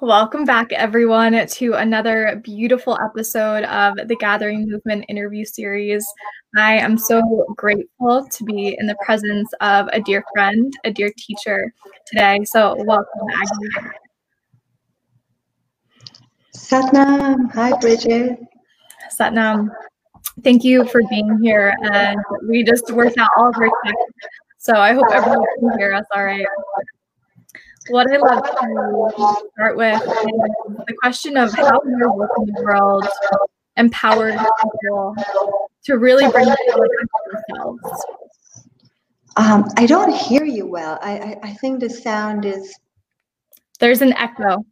Welcome back, everyone, to another beautiful episode of the Gathering Movement interview series. I am so grateful to be in the presence of a dear friend, a dear teacher today. So, welcome, Agi. Satnam. Hi, Bridget. Satnam. Thank you for being here. And we just worked out all of our tech. So, I hope everyone can hear us all right. What I love to start with is the question of how your work in the world empowered people to really bring themselves. Um, I don't hear you well. I, I, I think the sound is. There's an echo.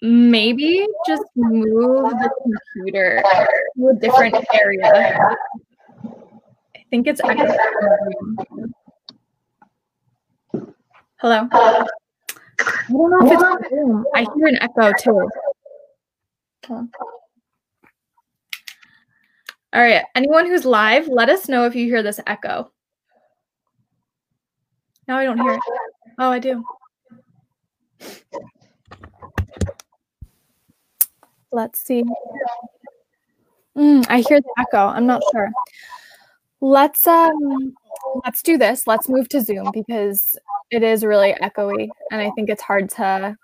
Maybe just move the computer to a different area. I think it's echo. Hello. I don't know if it's room. I hear an echo too. All right. Anyone who's live, let us know if you hear this echo. Now I don't hear it. Oh, I do. Let's see. Mm, I hear the echo. I'm not sure. Let's um let's do this. Let's move to Zoom because it is really echoey and I think it's hard to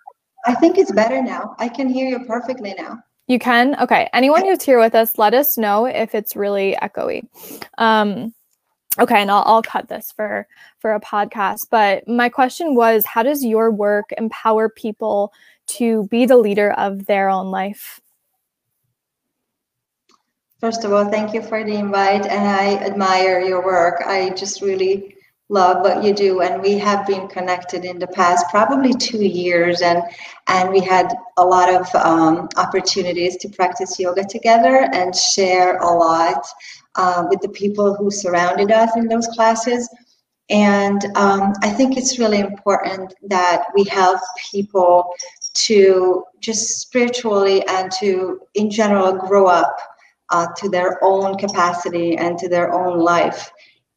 I think it's better now. I can hear you perfectly now. You can? Okay. Anyone who's here with us, let us know if it's really echoey. Um okay, and I'll, I'll cut this for for a podcast. But my question was how does your work empower people to be the leader of their own life? First of all, thank you for the invite, and I admire your work. I just really love what you do, and we have been connected in the past, probably two years, and and we had a lot of um, opportunities to practice yoga together and share a lot uh, with the people who surrounded us in those classes. And um, I think it's really important that we help people to just spiritually and to, in general, grow up uh, to their own capacity and to their own life.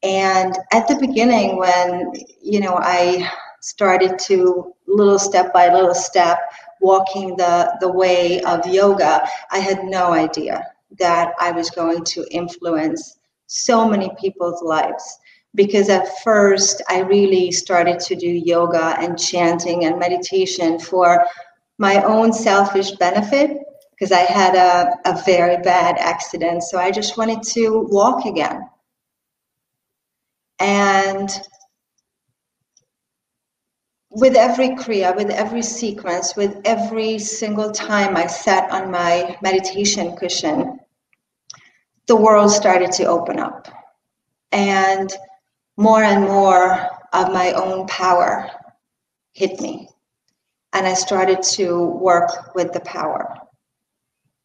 And at the beginning, when you know I started to little step by little step walking the the way of yoga, I had no idea that I was going to influence so many people's lives. Because at first, I really started to do yoga and chanting and meditation for my own selfish benefit because I had a, a very bad accident. So I just wanted to walk again. And with every Kriya, with every sequence, with every single time I sat on my meditation cushion, the world started to open up. And more and more of my own power hit me. And I started to work with the power.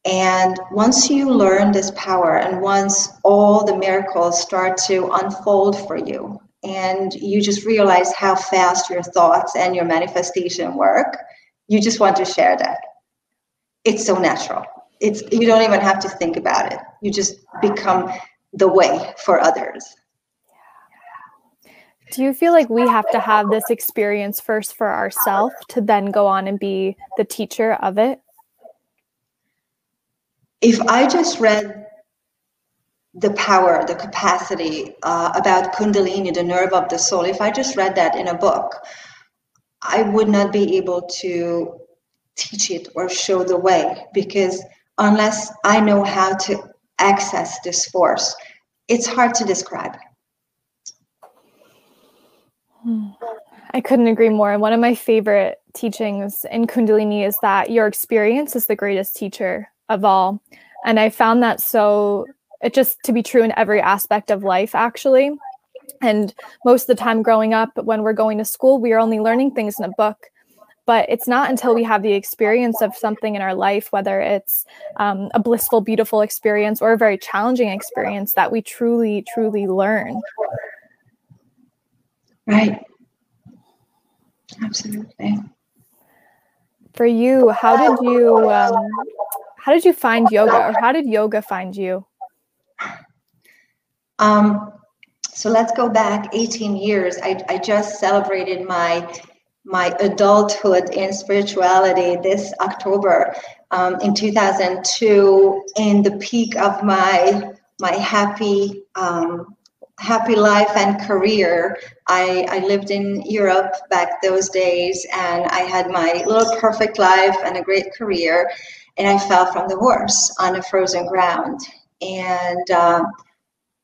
And once you learn this power, and once all the miracles start to unfold for you, and you just realize how fast your thoughts and your manifestation work, you just want to share that. It's so natural. It's you don't even have to think about it. You just become the way for others. Do you feel like we have to have this experience first for ourselves to then go on and be the teacher of it? If I just read the power, the capacity uh, about Kundalini, the nerve of the soul, if I just read that in a book, I would not be able to teach it or show the way because unless I know how to access this force, it's hard to describe. I couldn't agree more. And one of my favorite teachings in Kundalini is that your experience is the greatest teacher of all. And I found that so it just to be true in every aspect of life, actually. And most of the time growing up, when we're going to school, we are only learning things in a book. But it's not until we have the experience of something in our life, whether it's um, a blissful, beautiful experience or a very challenging experience, that we truly, truly learn. Right. Absolutely. For you, how did you um, how did you find yoga or how did yoga find you? Um, so let's go back 18 years. I, I just celebrated my my adulthood in spirituality this October um, in 2002 in the peak of my my happy um, happy life and career. I, I lived in Europe back those days and I had my little perfect life and a great career and I fell from the horse on a frozen ground and uh,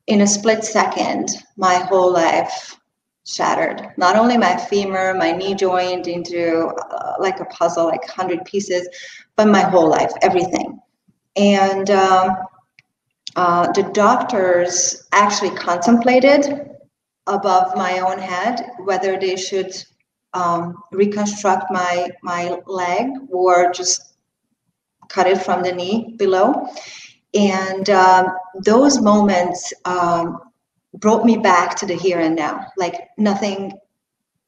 in a split second my whole life shattered. Not only my femur, my knee joint into uh, like a puzzle, like 100 pieces, but my whole life, everything. And um, uh, the doctors actually contemplated above my own head whether they should um, reconstruct my my leg or just cut it from the knee below. And um, those moments um, brought me back to the here and now, like nothing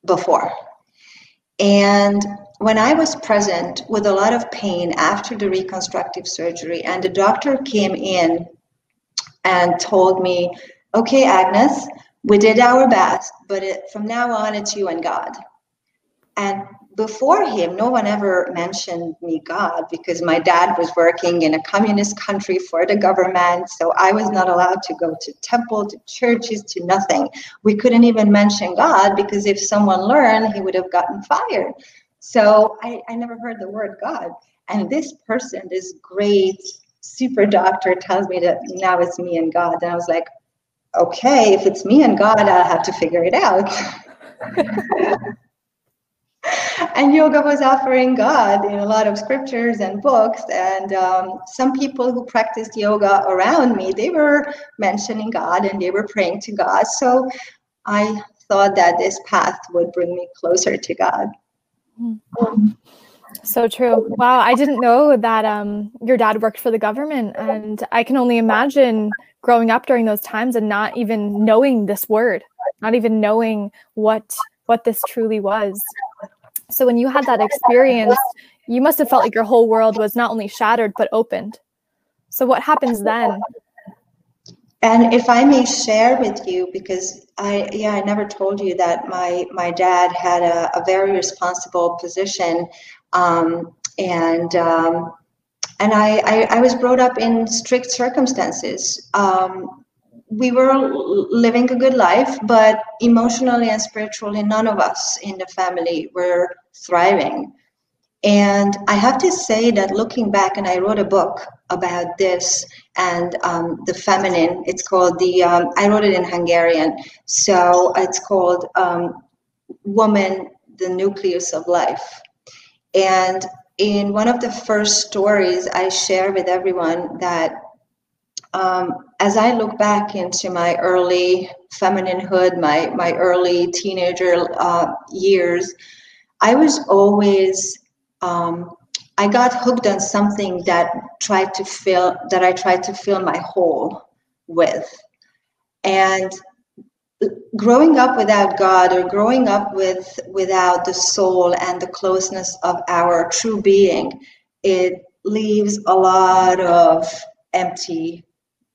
before. And when I was present with a lot of pain after the reconstructive surgery, and the doctor came in and told me, okay, Agnes, we did our best, but it, from now on, it's you and God. And before him, no one ever mentioned me God because my dad was working in a communist country for the government. So I was not allowed to go to temple, to churches, to nothing. We couldn't even mention God because if someone learned, he would have gotten fired. So I, I never heard the word God. And this person, this great super doctor, tells me that now it's me and God. And I was like, okay, if it's me and God, I'll have to figure it out. and yoga was offering God in a lot of scriptures and books. And um, some people who practiced yoga around me, they were mentioning God and they were praying to God. So I thought that this path would bring me closer to God. So true. Wow, I didn't know that um, your dad worked for the government, and I can only imagine growing up during those times and not even knowing this word, not even knowing what what this truly was. So when you had that experience, you must have felt like your whole world was not only shattered but opened. So what happens then? And if I may share with you, because I yeah I never told you that my my dad had a, a very responsible position, um, and um, and I, I, I was brought up in strict circumstances. Um, we were living a good life, but emotionally and spiritually, none of us in the family were thriving. And I have to say that looking back, and I wrote a book about this and um, the feminine. It's called the. Um, I wrote it in Hungarian, so it's called um, "Woman: The Nucleus of Life." And in one of the first stories, I share with everyone that um, as I look back into my early femininehood, my my early teenager uh, years, I was always um, I got hooked on something that tried to fill that I tried to fill my hole with, and growing up without God or growing up with without the soul and the closeness of our true being, it leaves a lot of empty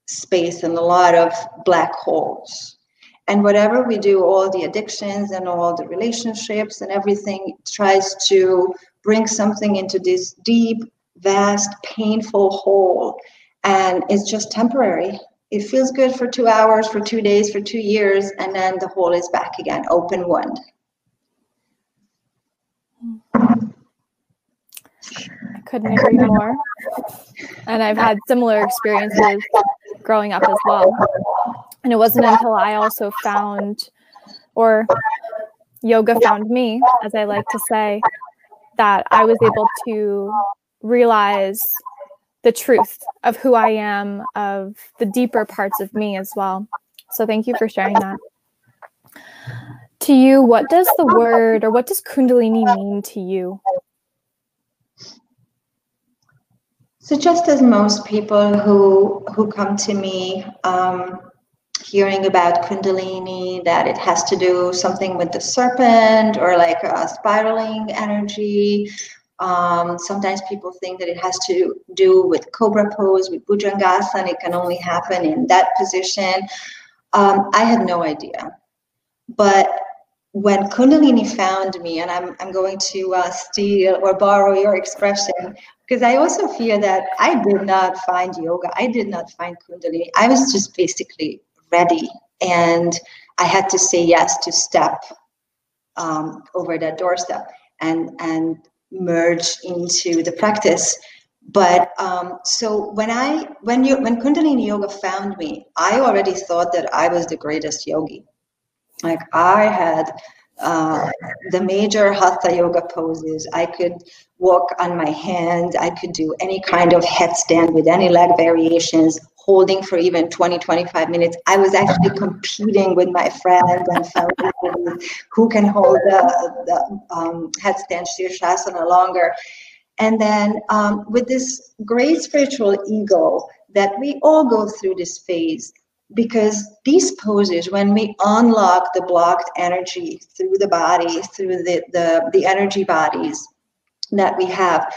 space and a lot of black holes. And whatever we do, all the addictions and all the relationships and everything tries to bring something into this deep, vast, painful hole. And it's just temporary. It feels good for two hours, for two days, for two years, and then the hole is back again, open wound. I couldn't agree more. And I've had similar experiences growing up as well. And it wasn't until I also found, or yoga found me, as I like to say, that I was able to realize the truth of who I am, of the deeper parts of me as well. So thank you for sharing that. To you, what does the word or what does Kundalini mean to you? So just as most people who who come to me um, hearing about Kundalini, that it has to do something with the serpent or like a spiraling energy. Um, sometimes people think that it has to do with cobra pose, with Bhujangasana. It can only happen in that position. Um, I had no idea. But when Kundalini found me, and I'm, I'm going to uh, steal or borrow your expression, because I also fear that I did not find yoga. I did not find Kundalini. I was just basically ready. And I had to say yes to step um, over that doorstep and, and merge into the practice. But um, so when I when you when Kundalini Yoga found me, I already thought that I was the greatest yogi like I had uh, the major hatha yoga poses. I could walk on my hands. I could do any kind of headstand with any leg variations, holding for even 20, 25 minutes. I was actually competing with my friends and family who can hold the, the um, headstand Shirshasana longer. And then um, with this great spiritual ego that we all go through this phase, because these poses when we unlock the blocked energy through the body through the, the the energy bodies that we have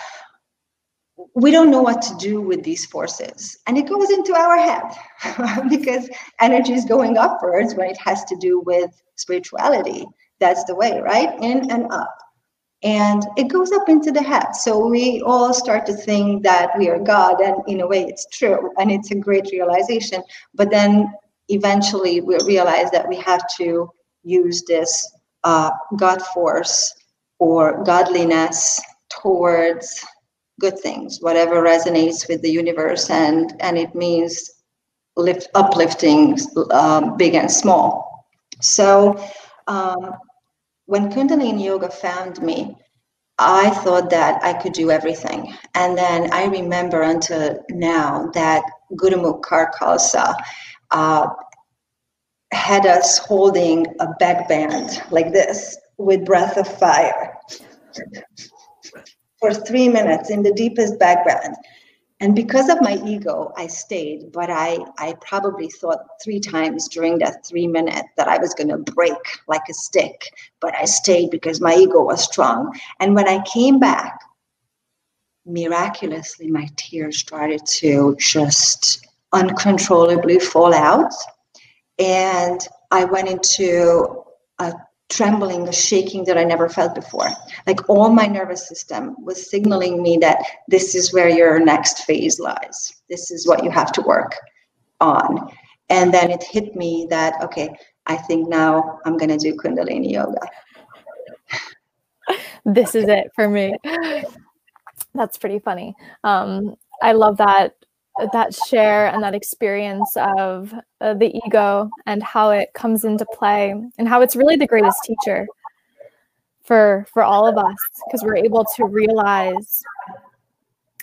we don't know what to do with these forces. And it goes into our head because energy is going upwards when it has to do with spirituality. That's the way right? In and up. And it goes up into the head. So we all start to think that we are god and in a way it's true and it's a great realization. But then eventually we realize that we have to use this uh, god force or godliness towards good things whatever resonates with the universe and and it means lift uplifting um, big and small so um, when Kundalini Yoga found me, I thought that I could do everything. And then I remember until now that Gurmukh Kaur Khalsa uh, had us holding a backbend like this with breath of fire for three minutes in the deepest background. And because of my ego i stayed but i i probably thought three times during that three minute that i was going to break like a stick but i stayed because my ego was strong. And when i came back miraculously my tears started to just uncontrollably fall out. And i went into a trembling, a shaking that I never felt before. Like all my nervous system was signaling me that this is where your next phase lies. This is what you have to work on. And then it hit me that, okay, I think now I'm going to do Kundalini yoga. this is it for me. That's pretty funny. Um, I love that that share and that experience of uh, the ego and how it comes into play and how it's really the greatest teacher for for all of us because we're able to realize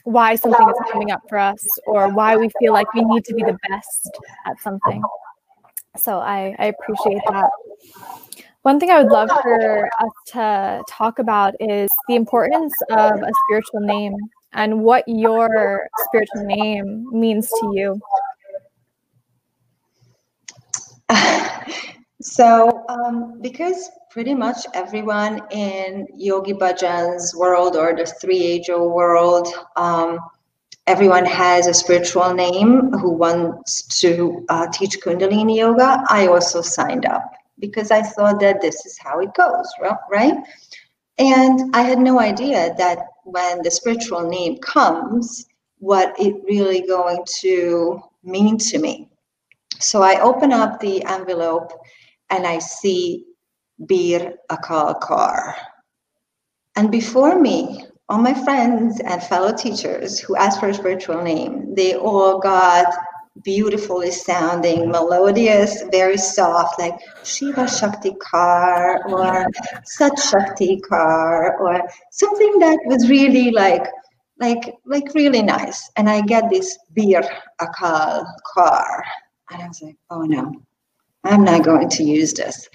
why something is coming up for us or why we feel like we need to be the best at something. So i i appreciate that. One thing i would love for us to talk about is the importance of a spiritual name and what your spiritual name means to you. So, um, because pretty much everyone in Yogi Bhajan's world or the Three Age world, um, everyone has a spiritual name who wants to uh, teach Kundalini Yoga. I also signed up because I thought that this is how it goes, right? And I had no idea that when the spiritual name comes, what it really going to mean to me. So I open up the envelope and I see Bir Akal Kaur. And before me, all my friends and fellow teachers who asked for a spiritual name, they all got beautifully sounding, melodious, very soft, like Shiva Shakti Kaur or Sat Shakti Kaur or something that was really like like like really nice. And I get this Bir Akal Kaur. And I was like, oh no, I'm not going to use this.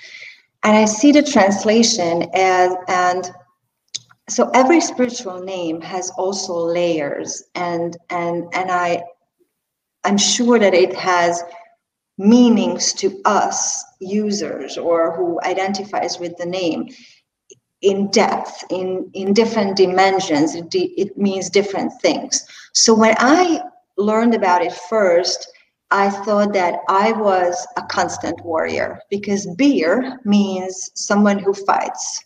And I see the translation as and so every spiritual name has also layers and and and I I'm sure that it has meanings to us users or who identifies with the name in depth in in different dimensions it, it means different things so when i learned about it first I thought that I was a constant warrior because Bir means someone who fights.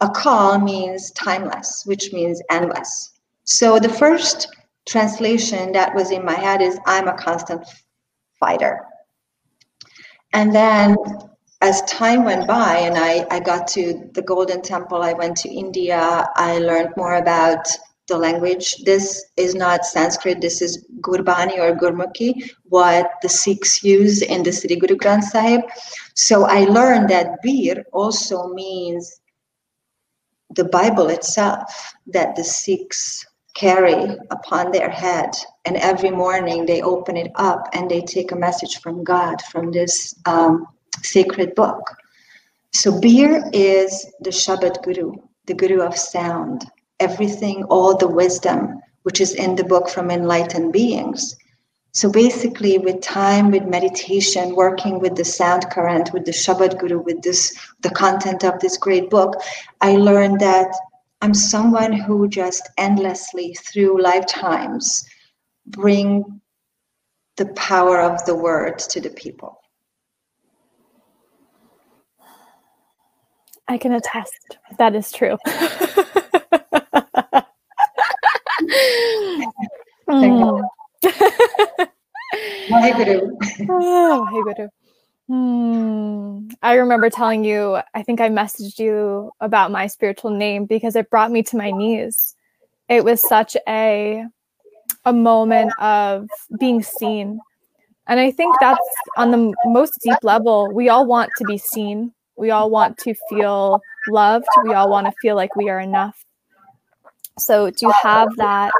Akal means timeless, which means endless. So the first translation that was in my head is I'm a constant fighter. And then as time went by and I, I got to the Golden Temple, I went to India, I learned more about the language. This is not Sanskrit, this is Gurbani or Gurmukhi, what the Sikhs use in the Sri Guru Granth Sahib. So I learned that Bir also means the Bible itself that the Sikhs carry upon their head. And every morning they open it up and they take a message from God from this um, sacred book. So Bir is the Shabad Guru, the Guru of sound, everything, all the wisdom which is in the book from enlightened beings. So basically, with time, with meditation, working with the sound current, with the Shabad Guru, with this the content of this great book, I learned that I'm someone who just endlessly through lifetimes bring the power of the word to the people. I can attest that is true. mm. Guru. oh, Guru. Hmm. I remember telling you, I think I messaged you about my spiritual name because it brought me to my knees. It was such a a moment of being seen. And I think that's on the most deep level, we all want to be seen. We all want to feel loved. We all want to feel like we are enough. So to have that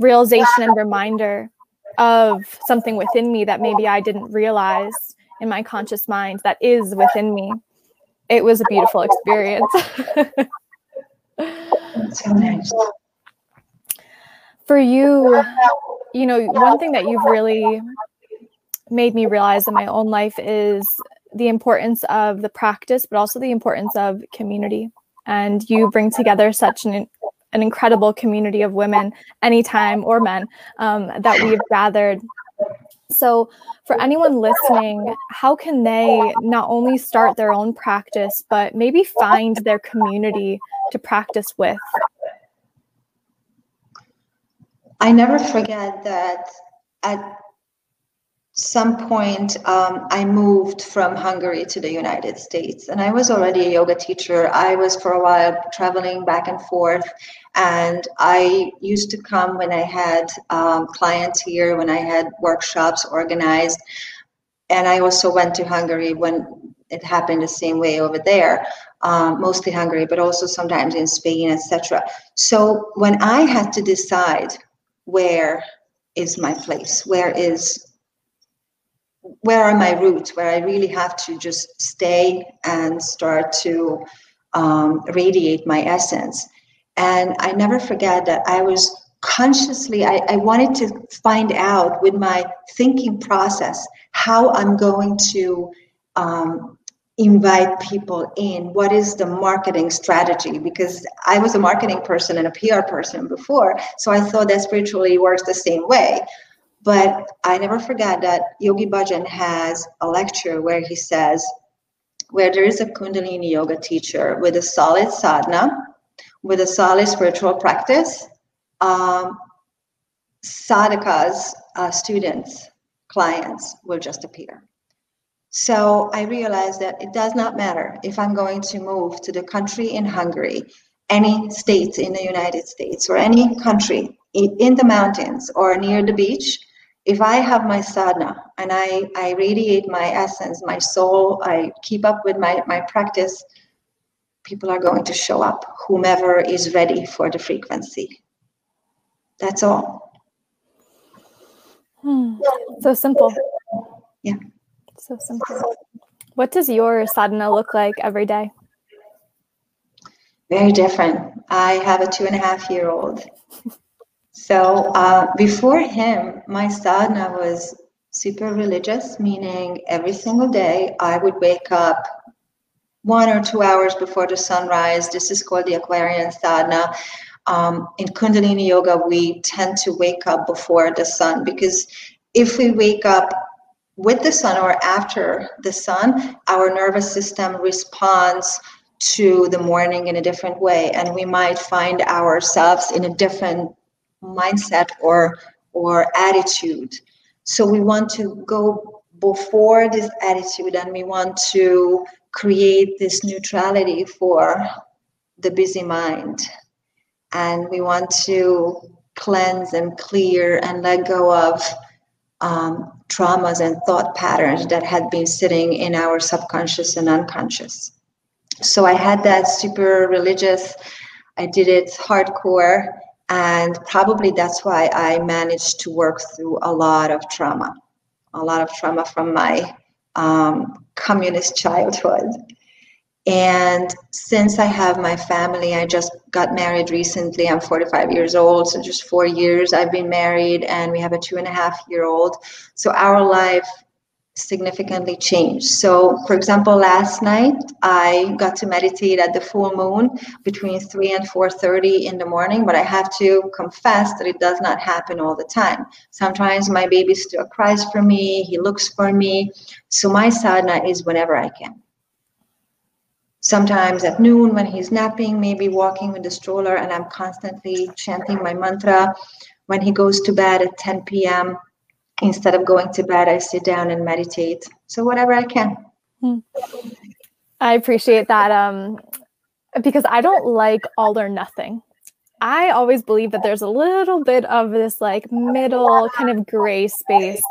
realization and reminder of something within me that maybe I didn't realize in my conscious mind that is within me. It was a beautiful experience. so nice. For you, you know, one thing that you've really made me realize in my own life is the importance of the practice, but also the importance of community. And you bring together such an an incredible community of women, anytime or men, um, that we've gathered so, for anyone listening, how can they not only start their own practice, but maybe find their community to practice with? I never forget that at some point um, I moved from Hungary to the United States, and I was already a yoga teacher. I was for a while traveling back and forth, and I used to come when I had um, clients here, when I had workshops organized, and I also went to Hungary when it happened the same way over there. Um, mostly Hungary, but also sometimes in Spain, etc. So when I had to decide where is my place, where is where are my roots where i really have to just stay and start to um, radiate my essence. And i never forget that i was consciously I, I wanted to find out with my thinking process how i'm going to um, invite people in. What is the marketing strategy? Because i was a marketing person and a pr person before so i thought that spiritually works the same way but I never forget that Yogi Bhajan has a lecture where he says, where there is a Kundalini yoga teacher with a solid sadhana, with a solid spiritual practice, um, sadhakas, uh, students, clients will just appear. So I realized that it does not matter if I'm going to move to the country in Hungary, any state in the United States, or any country in the mountains or near the beach if I have my sadhana and I, I radiate my essence, my soul, I keep up with my, my practice, people are going to show up, whomever is ready for the frequency. That's all. Hmm. So simple. Yeah. So simple. What does your sadhana look like every day? Very different. I have a two and a half year old. So uh, before him, my sadhana was super religious, meaning every single day I would wake up one or two hours before the sunrise. This is called the Aquarian sadhana. Um, in Kundalini Yoga, we tend to wake up before the sun because if we wake up with the sun or after the sun, our nervous system responds to the morning in a different way, and we might find ourselves in a different mindset or or attitude. So we want to go before this attitude, and we want to create this neutrality for the busy mind, and we want to cleanse and clear and let go of um, traumas and thought patterns that had been sitting in our subconscious and unconscious. So I had that super religious, I did it hardcore, and probably that's why I managed to work through a lot of trauma, a lot of trauma from my um, communist childhood. And since I have my family, I just got married recently. I'm 45 years old, so just four years I've been married, and we have a two and a half year old. So our life significantly changed. So, for example, last night I got to meditate at the full moon between 3 and 4:30 in the morning, but I have to confess that it does not happen all the time. Sometimes my baby still cries for me, he looks for me. So my sadhana is whenever I can sometimes at noon when he's napping, maybe walking with the stroller, and I'm constantly chanting my mantra. When he goes to bed at 10 p.m., instead of going to bed, I sit down and meditate. So, whatever I can. Hmm. I appreciate that um, because I don't like all or nothing. I always believe that there's a little bit of this like middle kind of gray space.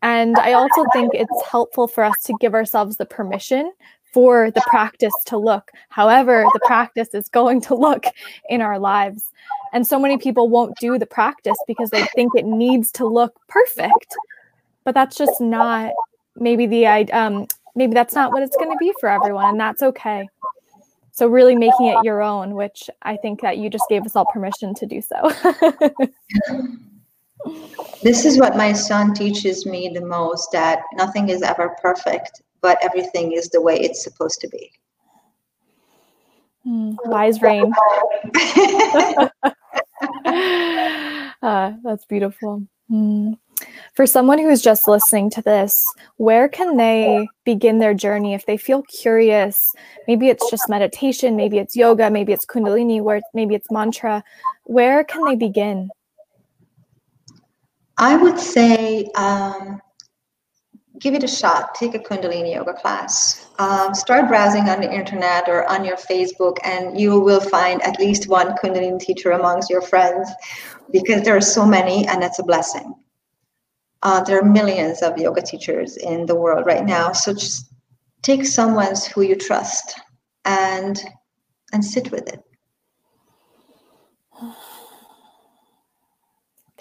And I also think it's helpful for us to give ourselves the permission for the practice to look however the practice is going to look in our lives. And so many people won't do the practice because they think it needs to look perfect. But that's just not maybe the um maybe that's not what it's going to be for everyone and that's okay. So really making it your own, which I think that you just gave us all permission to do so. this is what my son teaches me the most that nothing is ever perfect but everything is the way it's supposed to be. Mm, wise rain. uh, that's beautiful. Mm. For someone who's just listening to this, where can they begin their journey if they feel curious? Maybe it's just meditation, maybe it's yoga, maybe it's Kundalini, where maybe it's mantra. Where can they begin? I would say um, give it a shot. Take a Kundalini yoga class. Um, start browsing on the internet or on your Facebook, and you will find at least one Kundalini teacher amongst your friends because there are so many, and that's a blessing. Uh, there are millions of yoga teachers in the world right now, so just take someone who you trust and and sit with it.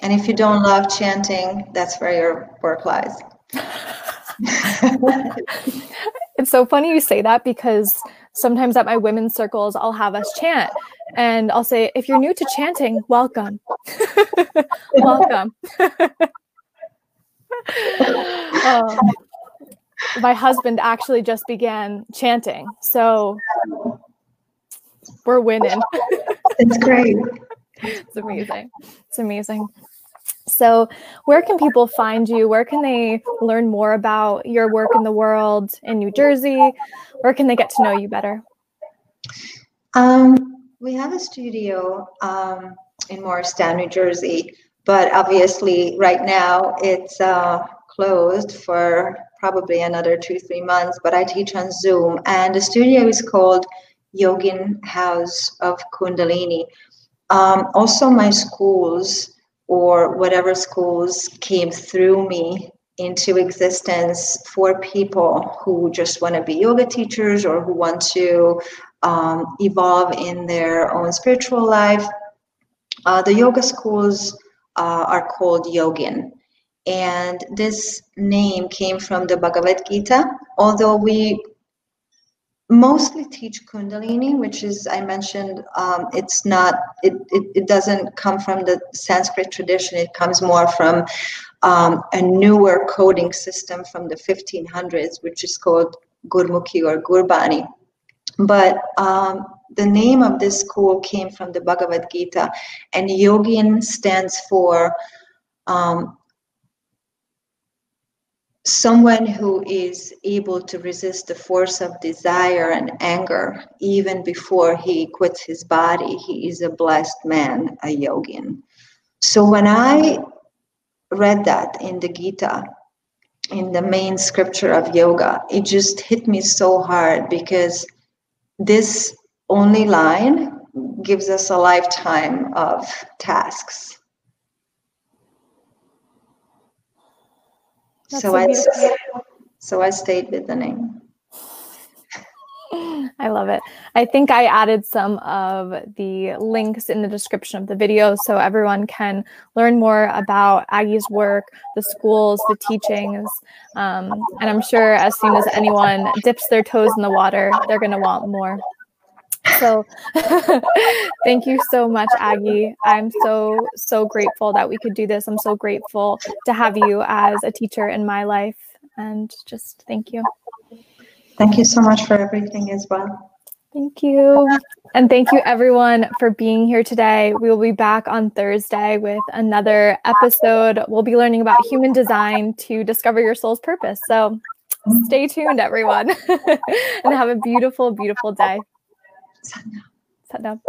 And if you don't love chanting, that's where your work lies. it's so funny you say that because sometimes at my women's circles, I'll have us chant and I'll say, if you're new to chanting, welcome. welcome. um, my husband actually just began chanting. So we're winning. it's great. It's amazing. It's amazing. So, where can people find you? Where can they learn more about your work in the world in New Jersey? Where can they get to know you better? Um, we have a studio um, in Morristown, New Jersey, but obviously, right now it's uh, closed for probably another two, three months. But I teach on Zoom, and the studio is called Yogin House of Kundalini. Um, also, my schools or whatever schools came through me into existence for people who just want to be yoga teachers or who want to um, evolve in their own spiritual life. Uh, the yoga schools uh, are called Yogin. And this name came from the Bhagavad Gita, although we mostly teach kundalini which is i mentioned um, it's not it, it, it, doesn't come from the sanskrit tradition. It comes more from um, a newer coding system from the 1500s which is called gurmukhi or gurbani. But um, the name of this school came from the bhagavad gita and yogin stands for um, someone who is able to resist the force of desire and anger even before he quits his body, he is a blessed man, a yogin. So when I read that in the Gita, in the main scripture of yoga, it just hit me so hard because this only line gives us a lifetime of tasks. That's so, so I so I stayed with the name. I love it. I think I added some of the links in the description of the video so everyone can learn more about Agi's work, the schools, the teachings. Um, and I'm sure as soon as anyone dips their toes in the water, they're going to want more. So thank you so much, Agi. I'm so, so grateful that we could do this. I'm so grateful to have you as a teacher in my life. And just thank you. Thank you so much for everything as well. Thank you. And thank you everyone for being here today. We will be back on Thursday with another episode. We'll be learning about human design to discover your soul's purpose. So stay tuned, everyone, and have a beautiful, beautiful day. Sat down.